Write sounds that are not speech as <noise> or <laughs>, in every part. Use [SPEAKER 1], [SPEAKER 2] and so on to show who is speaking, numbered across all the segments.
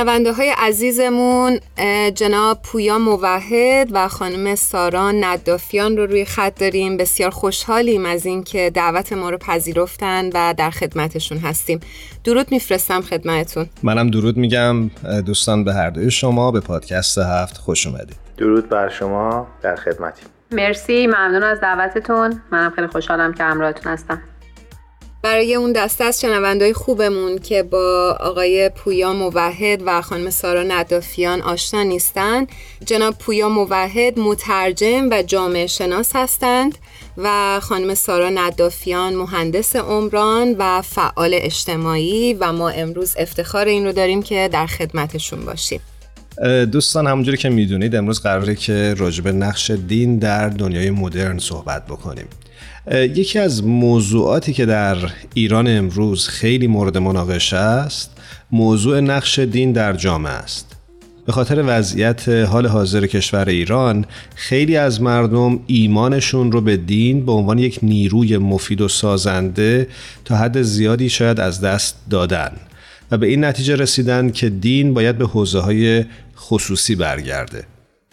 [SPEAKER 1] شنونده های عزیزمون جناب پویا موحد و خانم سارا ندافیان رو روی خط داریم. بسیار خوشحالیم از اینکه دعوت ما رو پذیرفتن و در خدمتشون هستیم. درود میفرستم خدمتتون.
[SPEAKER 2] منم درود میگم. دوستان به هر دوی شما به پادکست هفت خوش اومدید.
[SPEAKER 3] درود بر شما در خدمتیم.
[SPEAKER 4] مرسی ممنون از دعوتتون. منم خیلی خوشحالم که همراهتون هستم.
[SPEAKER 1] برای اون دسته از شنوندهای خوبمون که با آقای پویا موحد و خانم سارا ندافیان آشنا نیستن جناب پویا موحد مترجم و جامعه شناس هستند و خانم سارا ندافیان مهندس عمران و فعال اجتماعی و ما امروز افتخار این رو داریم که در خدمتشون باشیم.
[SPEAKER 2] دوستان همونجوری که می‌دونید امروز قراره که راجب نقش دین در دنیای مدرن صحبت بکنیم. یکی از موضوعاتی که در ایران امروز خیلی مورد مناقشه است موضوع نقش دین در جامعه است. به خاطر وضعیت حال حاضر کشور ایران خیلی از مردم ایمانشون رو به دین به عنوان یک نیروی مفید و سازنده تا حد زیادی شاید از دست دادن و به این نتیجه رسیدن که دین باید به حوزه های خصوصی برگرده.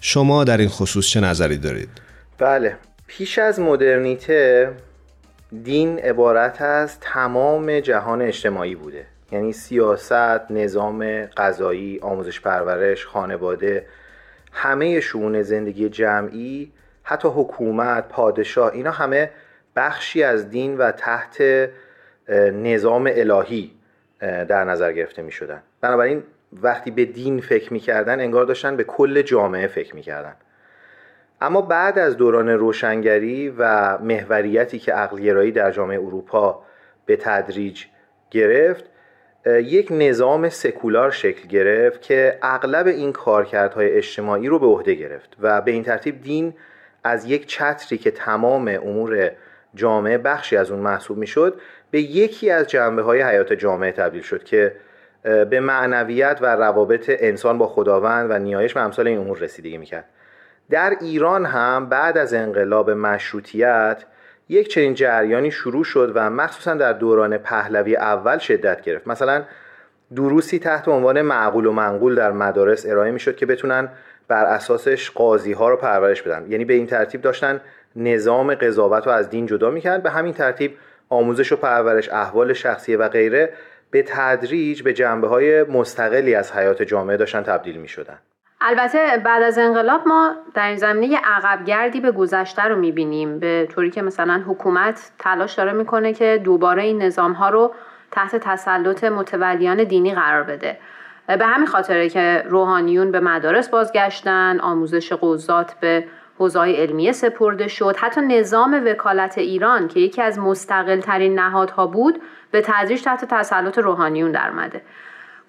[SPEAKER 2] شما در این خصوص چه نظری دارید؟
[SPEAKER 3] بله. پیش از مدرنیته دین عبارت از تمام جهان اجتماعی بوده. یعنی سیاست، نظام غذایی، آموزش پرورش، خانواده همه شون زندگی جمعی حتی حکومت، پادشاه اینا همه بخشی از دین و تحت نظام الهی در نظر گرفته می شدن بنابراین وقتی به دین فکر می کردن انگار داشتن به کل جامعه فکر می کردن اما بعد از دوران روشنگری و محوریتی که عقلگرایی در جامعه اروپا به تدریج گرفت یک نظام سکولار شکل گرفت که اغلب این کارکردهای اجتماعی رو به عهده گرفت و به این ترتیب دین از یک چتری که تمام امور جامعه بخشی از اون محسوب می‌شد به یکی از جنبه های حیات جامعه تبدیل شد که به معنویت و روابط انسان با خداوند و نیایش و امثال این امور رسیدگی می‌کرد. در ایران هم بعد از انقلاب مشروطیت یک چنین جریانی شروع شد و مخصوصا در دوران پهلوی اول شدت گرفت. مثلا دروسی تحت عنوان معقول و منقول در مدارس ارائه می شد که بتونن بر اساسش قاضی ها رو پرورش بدن. یعنی به این ترتیب داشتن نظام قضاوت رو از دین جدا می‌کرد به همین ترتیب آموزش و پرورش احوال شخصیه و غیره به تدریج به جنبه های مستقلی از حیات جامعه داشتن تبدیل می شدن.
[SPEAKER 4] البته بعد از انقلاب ما در این زمینه عقبگردی به گذشته رو می‌بینیم به طوری که مثلا حکومت تلاش داره می‌کنه که دوباره این نظام ها رو تحت تسلط متولیان دینی قرار بده. به همین خاطره که روحانیون به مدارس بازگشتن آموزش قضات به حوزه علمیه سپرده شد. حتی نظام وکالت ایران که یکی از مستقل ترین نهادها بود به تدریج تحت تسلط روحانیون درمده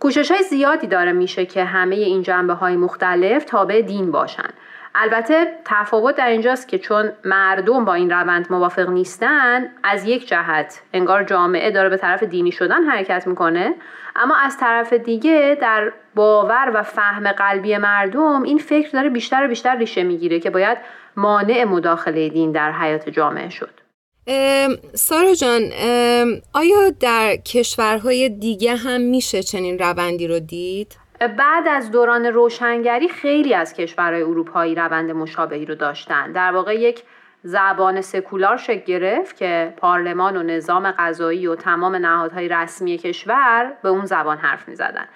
[SPEAKER 4] کوشش های زیادی داره میشه که همه این جنبه های مختلف تابع دین باشن. البته تفاوت در اینجاست که چون مردم با این روند موافق نیستن از یک جهت انگار جامعه داره به طرف دینی شدن حرکت می‌کنه اما از طرف دیگه در باور و فهم قلبی مردم این فکر داره بیشتر و بیشتر ریشه می‌گیره که باید مانع مداخله دین در حیات جامعه شد.
[SPEAKER 1] سارا جان آیا در کشورهای دیگه هم میشه چنین روندی رو دید؟
[SPEAKER 4] بعد از دوران روشنگری خیلی از کشورهای اروپایی روند مشابهی رو داشتن در واقع یک زبان سکولار شکل گرفت که پارلمان و نظام قضایی و تمام نهادهای رسمی کشور به اون زبان حرف می زدن.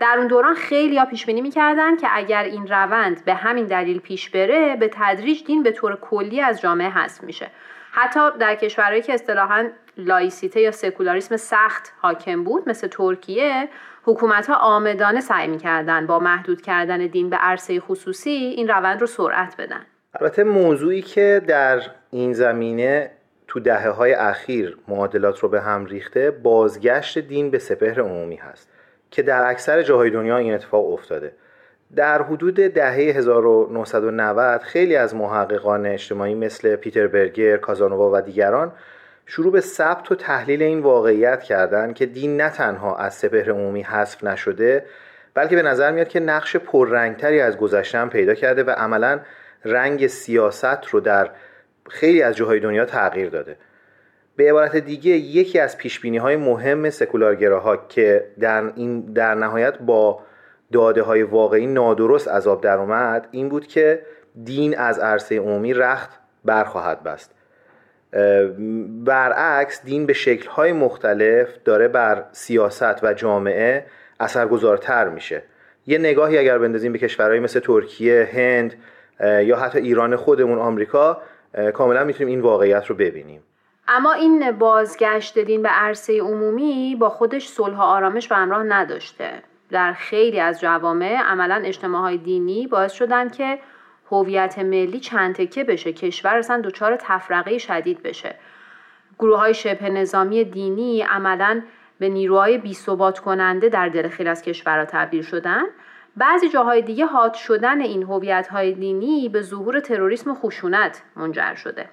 [SPEAKER 4] در اون دوران خیلی ها پیش بینی می‌کردن که اگر این روند به همین دلیل پیش بره به تدریج دین به طور کلی از جامعه حذف میشه. حتی در کشورهایی که اصطلاحا لایسیته یا سکولاریسم سخت حاکم بود مثل ترکیه حکومت ها آمدانه سعی می‌کردن با محدود کردن دین به عرصه خصوصی این روند رو سرعت بدن.
[SPEAKER 3] البته موضوعی که در این زمینه تو دهه های اخیر معادلات رو به هم ریخته بازگشت دین به سپهر عمومی هست. که در اکثر جاهای دنیا این اتفاق افتاده. در حدود دهه 1990 خیلی از محققان اجتماعی مثل پیتر برگر، کازانووا و دیگران شروع به ثبت و تحلیل این واقعیت کردن که دین نه تنها از سپهر عمومی حذف نشده بلکه به نظر میاد که نقش پررنگتری از گذشته پیدا کرده و عملا رنگ سیاست رو در خیلی از جاهای دنیا تغییر داده. به عبارت دیگه یکی از پیش های مهم سکولارگراها که در, این در نهایت با داده های واقعی نادرست عذاب در اومد این بود که دین از عرصه عمومی رخت برخواهد بست. برعکس دین به شکل‌های مختلف داره بر سیاست و جامعه اثرگذارتر میشه. یه نگاهی اگر بندازیم به کشورهایی مثل ترکیه، هند یا حتی ایران خودمون آمریکا کاملا می‌تونیم این واقعیت رو ببینیم.
[SPEAKER 4] اما این بازگشت دین به عرصه عمومی با خودش صلح و آرامش به همراه نداشته. در خیلی از جوامع عملا اجتماعهای دینی باعث شدن که هویت ملی چند تکه بشه کشور اصلا دچار تفرقه شدید بشه. گروه های شبه نظامی دینی عملا به نیروهای بی کننده در دل خیلی از کشورها تبدیل شدن. بعضی جاهای دیگه حاد شدن این هویت های دینی به ظهور تروریسم و خشونت منجر شده.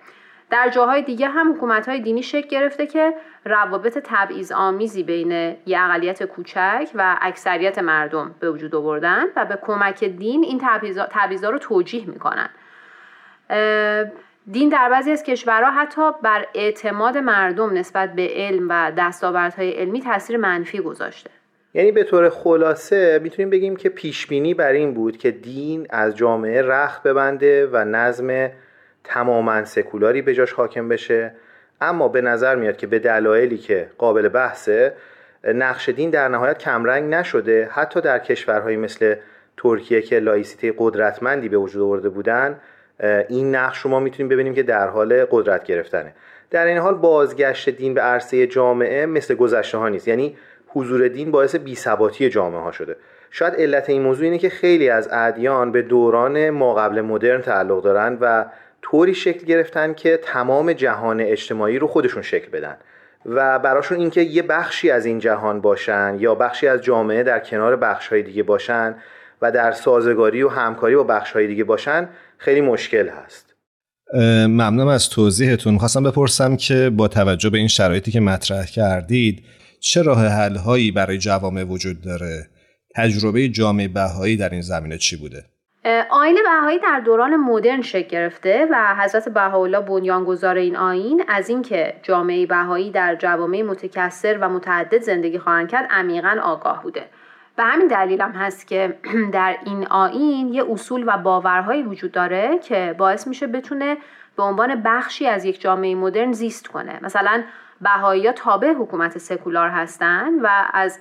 [SPEAKER 4] در جاهای دیگه هم حکومت های دینی شکل گرفته که روابط تبعیض آمیزی بین یه اقلیت کوچک و اکثریت مردم به وجود آوردن و به کمک دین این تبعیضا رو توجیه می‌کنن. دین در بعضی از کشورها حتی بر اعتماد مردم نسبت به علم و دستاوردهای علمی تاثیر منفی گذاشته.
[SPEAKER 3] یعنی به طور خلاصه می‌تونیم بگیم که پیشبینی بر این بود که دین از جامعه رخت ببنده و نظم تماما سکولاری به جاش حاکم بشه. اما به نظر میاد که به دلایلی که قابل بحثه نقش دین در نهایت کمرنگ نشده. حتی در کشورهایی مثل ترکیه که لایسیته قدرتمندی به وجود آورده بودن این نقش رو ما می‌تونیم ببینیم که در حال قدرت گرفتنه. در این حال بازگشت دین به عرصه جامعه مثل گذشته ها نیست. یعنی حضور دین باعث بیثباتی جامعه ها شده. شاید علت این موضوع اینه که خیلی از ادیان به دوران ما قبل مدرن تعلق دارن و طوری شکل گرفتن که تمام جهان اجتماعی رو خودشون شکل بدن. و براشون اینکه یه بخشی از این جهان باشن یا بخشی از جامعه در کنار بخشهای دیگه باشن و در سازگاری و همکاری با بخشهای دیگه باشن خیلی مشکل هست.
[SPEAKER 2] ممنونم از توضیحتون. خواستم بپرسم که با توجه به این شرایطی که مطرح کردید چه راه حل هایی برای جوامع وجود داره؟ تجربه جامعه بهایی در این زمینه چی بوده؟
[SPEAKER 4] آین بهایی در دوران مدرن شکل گرفته و حضرت بهاءالله بنیانگذار این آین از اینکه جامعه بهایی در جوامع متکثر و متعدد زندگی خواهند کرد عمیقا آگاه بوده. به همین دلیل هم هست که <clears throat> در این آین یه اصول و باورهایی وجود داره که باعث میشه بتونه به عنوان بخشی از یک جامعه مدرن زیست کنه. مثلا بهایی ها تابع حکومت سکولار هستند و از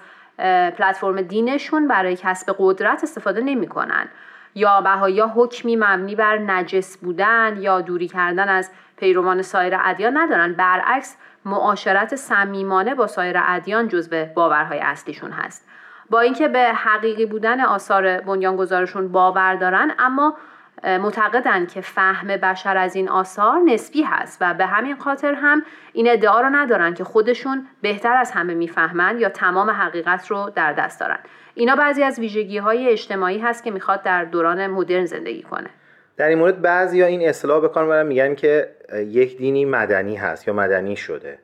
[SPEAKER 4] پلتفرم دینشون برای کسب قدرت استفاده نمی‌کنن. یا بهایی حکمی مبنی بر نجس بودن یا دوری کردن از پیروان سایر ادیان ندارن. برعکس معاشرت صمیمانه با سایر ادیان جزو باورهای اصلیشون هست. با اینکه به حقیقی بودن آثار بنیانگذارشون باور دارن اما معتقدن که فهم بشر از این آثار نسبی هست و به همین خاطر هم این ادعا رو ندارن که خودشون بهتر از همه می‌فهمند یا تمام حقیقت رو در دست دارن. اینا بعضی از ویژگی های اجتماعی هست که می‌خواد در دوران مدرن زندگی کنه.
[SPEAKER 3] در این مورد بعضی ها این اصطلاح بکن میگن که یک دینی مدنی هست یا مدنی شده.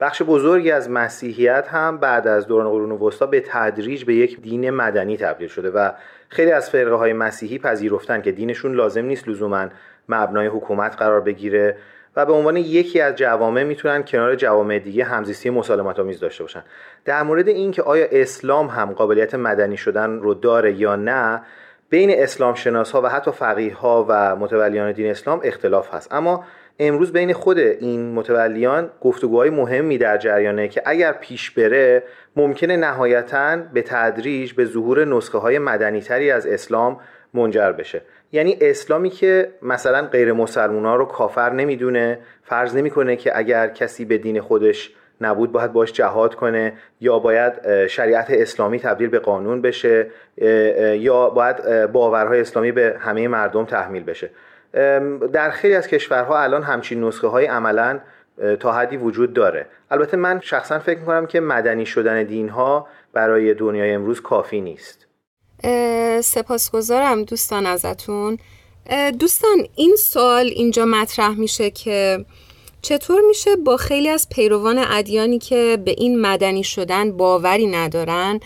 [SPEAKER 3] بخش بزرگی از مسیحیت هم بعد از دوران قرون وسطا به تدریج به یک دین مدنی تبدیل شده و خیلی از فرقه های مسیحی پذیرفتن که دینشون لازم نیست لزوما مبنای حکومت قرار بگیره. و به عنوان یکی از جوامع می‌تونن کنار جوامع دیگه همزیستی مسالمت آمیز داشته باشن. در مورد اینکه آیا اسلام هم قابلیت مدنی شدن رو داره یا نه بین اسلام شناس ها و حتی فقیه ها و متولیان دین اسلام اختلاف هست. اما امروز بین خود این متولیان گفتگوهای مهمی در جریانه که اگر پیش بره ممکنه نهایتا به تدریج به ظهور نسخه های مدنی تری از اسلام منجر بشه. یعنی اسلامی که مثلا غیر مسلمان ها رو کافر نمی‌دونه فرض نمی‌کنه که اگر کسی به دین خودش نبود باید باش جهاد کنه یا باید شریعت اسلامی تبدیل به قانون بشه یا باید باورهای اسلامی به همه مردم تحمیل بشه. در خیلی از کشورها الان همچین نسخه های عملا تا حدی وجود داره. البته من شخصا فکر می‌کنم که مدنی شدن دین ها برای دنیای امروز کافی نیست.
[SPEAKER 1] سپاسگزارم دوستان ازتون. دوستان این سوال اینجا مطرح میشه که چطور میشه با خیلی از پیروان ادیانی که به این مدنی شدن باوری ندارن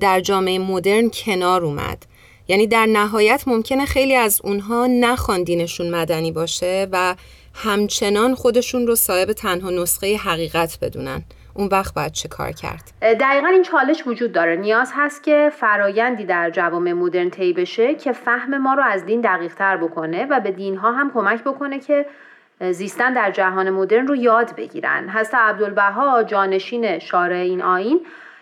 [SPEAKER 1] در جامعه مدرن کنار اومد؟ یعنی در نهایت ممکنه خیلی از اونها نخوان دینشون مدنی باشه و همچنان خودشون رو صاحب تنها نسخه حقیقت بدونن. اون وقت باید چه کار کرد؟
[SPEAKER 4] دقیقا این چالش وجود داره. نیاز هست که فرایندی در جوامع مدرن طی بشه که فهم ما رو از دین دقیق تر بکنه و به دینها هم کمک بکنه که زیستن در جهان مدرن رو یاد بگیرن. حضرت عبدالبها جانشین شارع این آین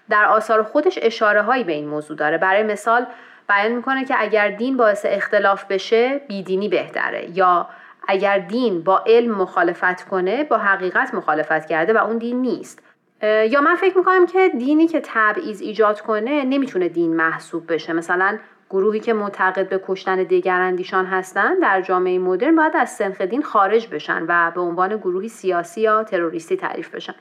[SPEAKER 4] در آثار خودش اشاره هایی به این موضوع داره. برای مثال بیان می‌کنه که اگر دین باعث اختلاف بشه بیدینی بهتره. یا اگر دین با علم مخالفت کنه با حقیقت مخالفت کرده و اون دین نیست. یا من فکر می‌کنم که دینی که تبعیض ایجاد کنه نمی‌تونه دین محسوب بشه. مثلا گروهی که معتقد به کشتن دیگراندیشان هستند در جامعه مدرن باید از سنخ دین خارج بشن و به عنوان گروهی سیاسی یا تروریستی تعریف بشن.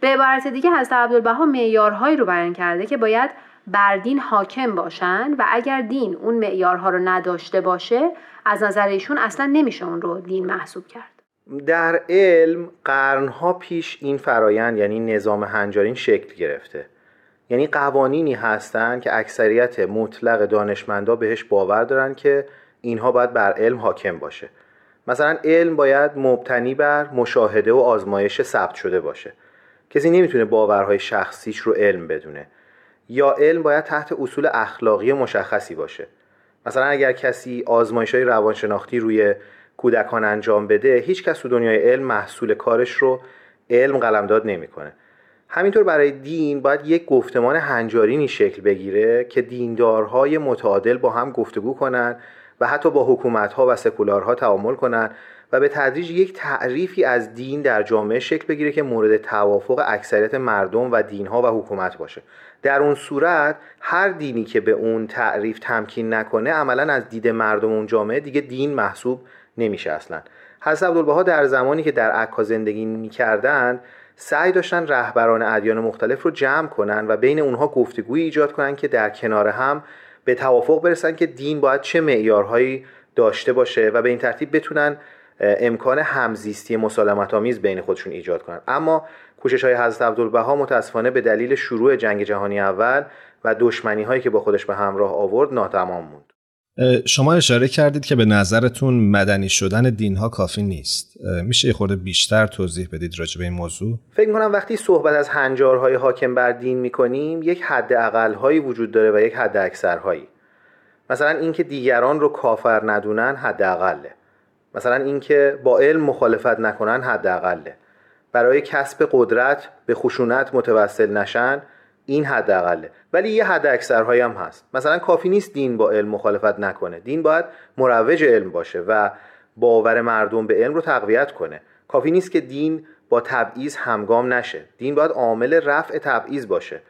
[SPEAKER 4] به عبارت دیگه حضرت عبدالبها معیارهایی رو بیان کرده که باید بر دین حاکم باشن و اگر دین اون معیارها رو نداشته باشه از نظر ایشون اصلا نمیشه اون رو دین محسوب کرد.
[SPEAKER 3] در علم قرنها پیش این فرایند یعنی نظام هنجارین شکل گرفته. یعنی قوانینی هستند که اکثریت مطلق دانشمندا بهش باور دارن که اینها باید بر علم حاکم باشه. مثلا علم باید مبتنی بر مشاهده و آزمایش ثبت شده باشه. کسی نمی‌تونه باورهای شخصیش رو علم بدونه. یا علم باید تحت اصول اخلاقی مشخصی باشه. مثلا اگر کسی آزمایش های روانشناختی روی کودکان انجام بده هیچ کس تو دنیای علم محصول کارش رو علم قلمداد نمی‌کنه. همینطور برای دین باید یک گفتمان هنجارینی شکل بگیره که دیندارهای متعادل با هم گفتگو کنند و حتی با حکومتها و سکولارها تعامل کنند و به تدریج یک تعریفی از دین در جامعه شکل بگیره که مورد توافق اکثریت مردم و دینها و حکومت باشه. در اون صورت هر دینی که به اون تعریف تمکین نکنه عملا از دید مردم اون جامعه دیگه دین محسوب نمیشه اصلا. حضرت عبدالبها در زمانی که در عکا زندگی می‌کردند سعی داشتن رهبران ادیان مختلف رو جمع کنن و بین اونها گفتگویی ایجاد کنن که در کنار هم به توافق برسن که دین باید چه معیارهایی داشته باشه و به این ترتیب بتونن امکان همزیستی مسالمت آمیز بین خودشون ایجاد کنن. اما کوشش های حضرت عبدالبها متاسفانه به دلیل شروع جنگ جهانی اول و دشمنی هایی که با خودش به همراه آورد ناتمام موند.
[SPEAKER 2] شما اشاره کردید که به نظرتون مدنی شدن دین ها کافی نیست. میشه یه خورده بیشتر توضیح بدید راجع به این موضوع؟
[SPEAKER 3] فکر کنم وقتی صحبت از هنجارهای حاکم بر دین می‌کنیم یک حد هایی وجود داره و یک حد اکثرهایی. مثلا اینکه دیگران رو کافر ندونن حد اقله. مثلا اینکه با علم مخالفت نکنن حداقله برای کسب قدرت به خشونت متوسل نشن این حداقله ولی یه حد اکثرهایی هم هست. مثلا کافی نیست دین با علم مخالفت نکنه. دین باید مروج علم باشه و باور مردم به علم رو تقویت کنه. کافی نیست که دین با تبعیض همگام نشه. دین باید عامل رفع تبعیض باشه.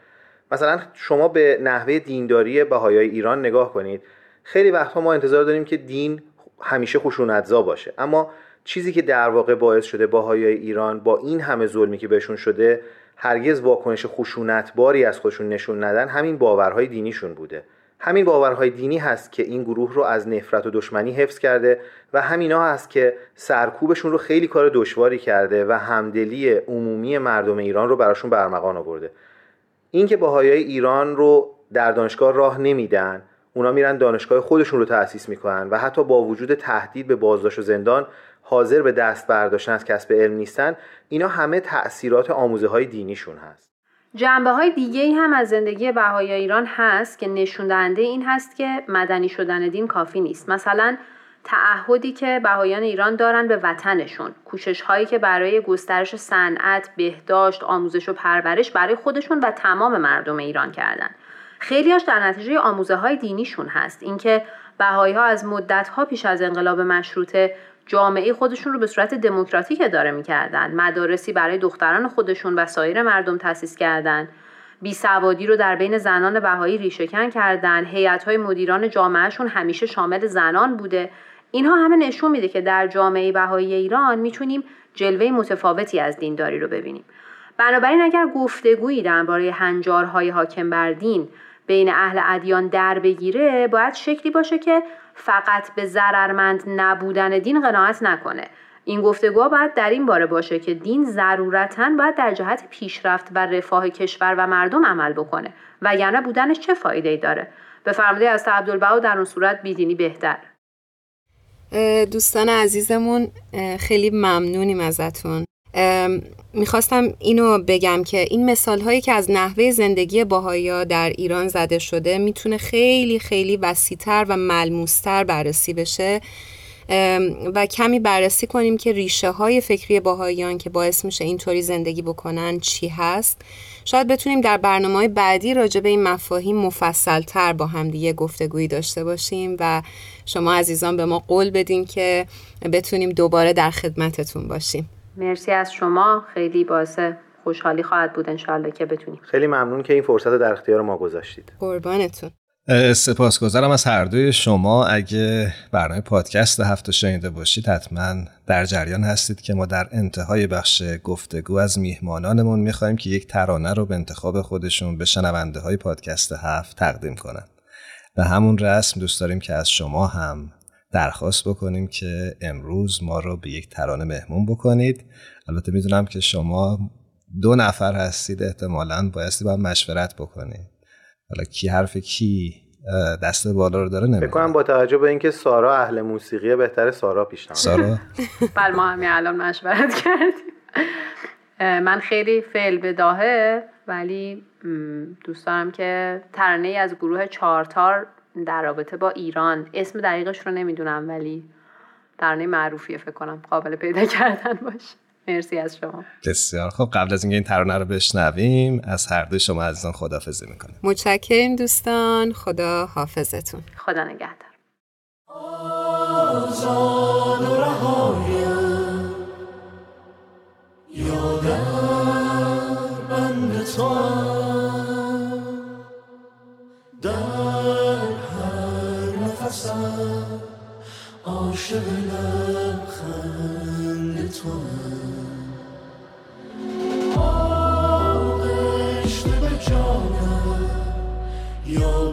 [SPEAKER 3] مثلا شما به نحوه دینداری بهایای ایران نگاه کنید. خیلی وقتها ما انتظار داریم که دین همیشه خشونتزا باشه. اما چیزی که در واقع باعث شده باهایای ایران با این همه ظلمی که بهشون شده هرگز واکنش خشونتباری از خودشون نشون ندن همین باورهای دینیشون بوده. همین باورهای دینی هست که این گروه رو از نفرت و دشمنی حفظ کرده و همینا هست که سرکوبشون رو خیلی کار دشواری کرده و همدلی عمومی مردم ایران رو براشون برمغان آورده. اینکه باهایای ایران رو در دانشگاه راه نمیدن اونا میرن دانشگاه خودشون رو تأسیس می‌کنن و حتی با وجود تهدید به بازداشت و زندان حاضر به دست برداشتن از کسب علم نیستن اینا همه تأثیرات آموزه های دینیشون هست.
[SPEAKER 4] جنبه های دیگه هم از زندگی بهای ایران هست که نشون دهنده این هست که مدنی شدن دین کافی نیست. مثلا تعهدی که بهایان ایران دارن به وطنشون کوشش هایی که برای گسترش صنعت بهداشت آموزش و پرورش برای خودشون و تمام مردم ایران کردن. خیلیاش در نتیجه آموزه های دینیشون هست. اینکه بهایی ها از مدت ها پیش از انقلاب مشروطه جامعه خودشون رو به صورت دموکراتیک اداره می‌کردن مدارسی برای دختران خودشون و سایر مردم تأسیس کردند بی سوادی رو در بین زنان بهایی ریشهکن کردن. هیئت های مدیران جامعهشون همیشه شامل زنان بوده. اینها همه نشون میده که در جامعه بهایی ایران می‌تونیم جلوه متفاوتی از دینداری رو ببینیم. بنابراین اگر گفتگویی درباره هنجارهای حاکم بر دین بین اهل ادیان در بگیره باید شکلی باشه که فقط به ضررمند نبودن دین قناعت نکنه.
[SPEAKER 5] این گفتگوها باید در این باره باشه که دین ضرورتا باید در جهت پیشرفت و رفاه کشور و مردم عمل بکنه وگرنه بودنش چه فایده ای داره؟ فرموده از عبدالبها در اون صورت بیدینی بهتر.
[SPEAKER 1] دوستان عزیزمون خیلی ممنونیم ازتون. می‌خواستم اینو بگم که این مثال هایی که از نحوه زندگی باهایا در ایران زده شده می‌تونه خیلی خیلی وسیتر و ملموستر بررسی بشه و کمی بررسی کنیم که ریشه های فکری باهاییان که باعث میشه اینطوری زندگی بکنن چی هست. شاید بتونیم در برنامه بعدی راجع به این مفاهیم مفصل تر با هم دیگه گفتگویی داشته باشیم و شما عزیزان به ما قول بدین که بتونیم دوباره در خدمتتون باشیم.
[SPEAKER 5] مرسی از شما. خیلی باعث خوشحالی خواهد بود انشاءالله که بتونیم.
[SPEAKER 3] خیلی ممنون که این فرصت در اختیار ما گذاشتید.
[SPEAKER 1] قربانتون.
[SPEAKER 2] سپاسگزارم از هر دوی شما. اگه برنامه پادکست هفته شنیده باشید حتما در جریان هستید که ما در انتهای بخش گفتگو از میهمانانمون می‌خوایم که یک ترانه رو به انتخاب خودشون به شنونده های پادکست هفت تقدیم کنن. و همون رسم دوست داریم که از شما هم درخواست بکنیم که امروز ما رو به یک ترانه مهمون بکنید. البته می‌دونم که شما دو نفر هستید احتمالا بایستی باید مشورت بکنید. حالا کی حرف کی دست بالا رو داره نمی‌دونم.
[SPEAKER 3] فکر کنم با توجه به اینکه سارا اهل موسیقیه بهتره سارا پیشنهاد
[SPEAKER 2] سارا؟ <laughs>
[SPEAKER 5] بله ما همین الان مشورت کردیم. من خیلی فعل بداهه ولی دوست دارم که ترانه از گروه چارتار در رابطه با ایران. اسم دقیقش رو نمی‌دونم ولی ترانه معروفیه فکر کنم. قابل پیدا کردن باشه. مرسی از شما.
[SPEAKER 2] بسیار خب قبل از اینکه این ترانه رو بشنویم از هر دو شما عزیزان خدافظی می‌کنیم.
[SPEAKER 1] متشکریم دوستان. خدا حافظتون.
[SPEAKER 5] خدا نگهدار. در عاشق لبخند تو آغشته به جانم یا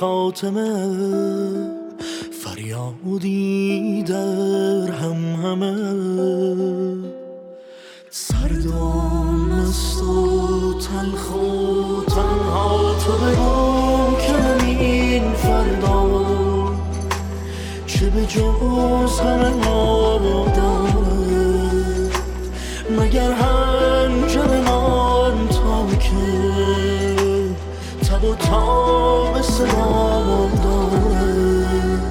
[SPEAKER 5] خاتمه فریادی در هم همه. سردام است و تلخ و تنها تو بگو که این فردا. چه به جز غم ما مگر هنجر من تا که تب و تاب صدا دارد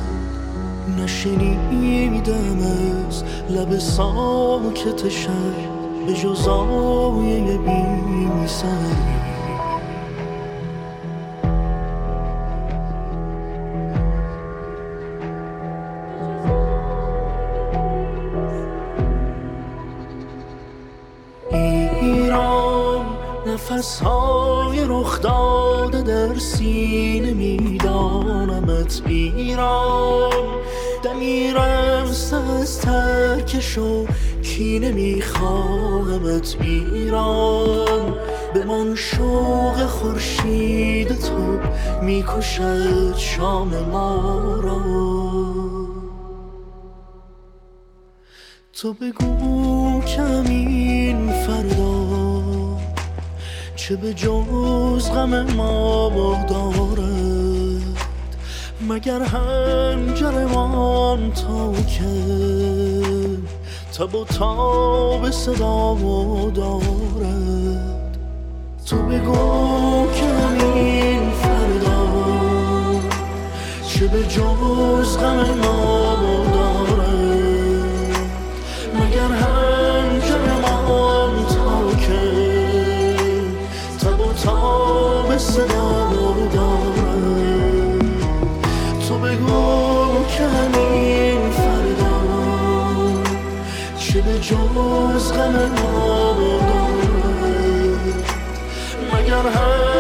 [SPEAKER 5] نشنیدم از لب ساکت شهر به جز سری ایران نفس های رخ داده در سینه میدانمت ایران. دمیرم از ترکش و کینه میخواهمت ایران. من شوق خورشید تو می‌کشد شام ما را. تو بگو کمین فردا چه به جز غم ما دارد مگر هنجرمان تا که؟ تب و تاب صدا دارد؟ تو بگو کمین فردا چه به جز غم ما که همین فردا. چه به جز غم ما دارد مگر هم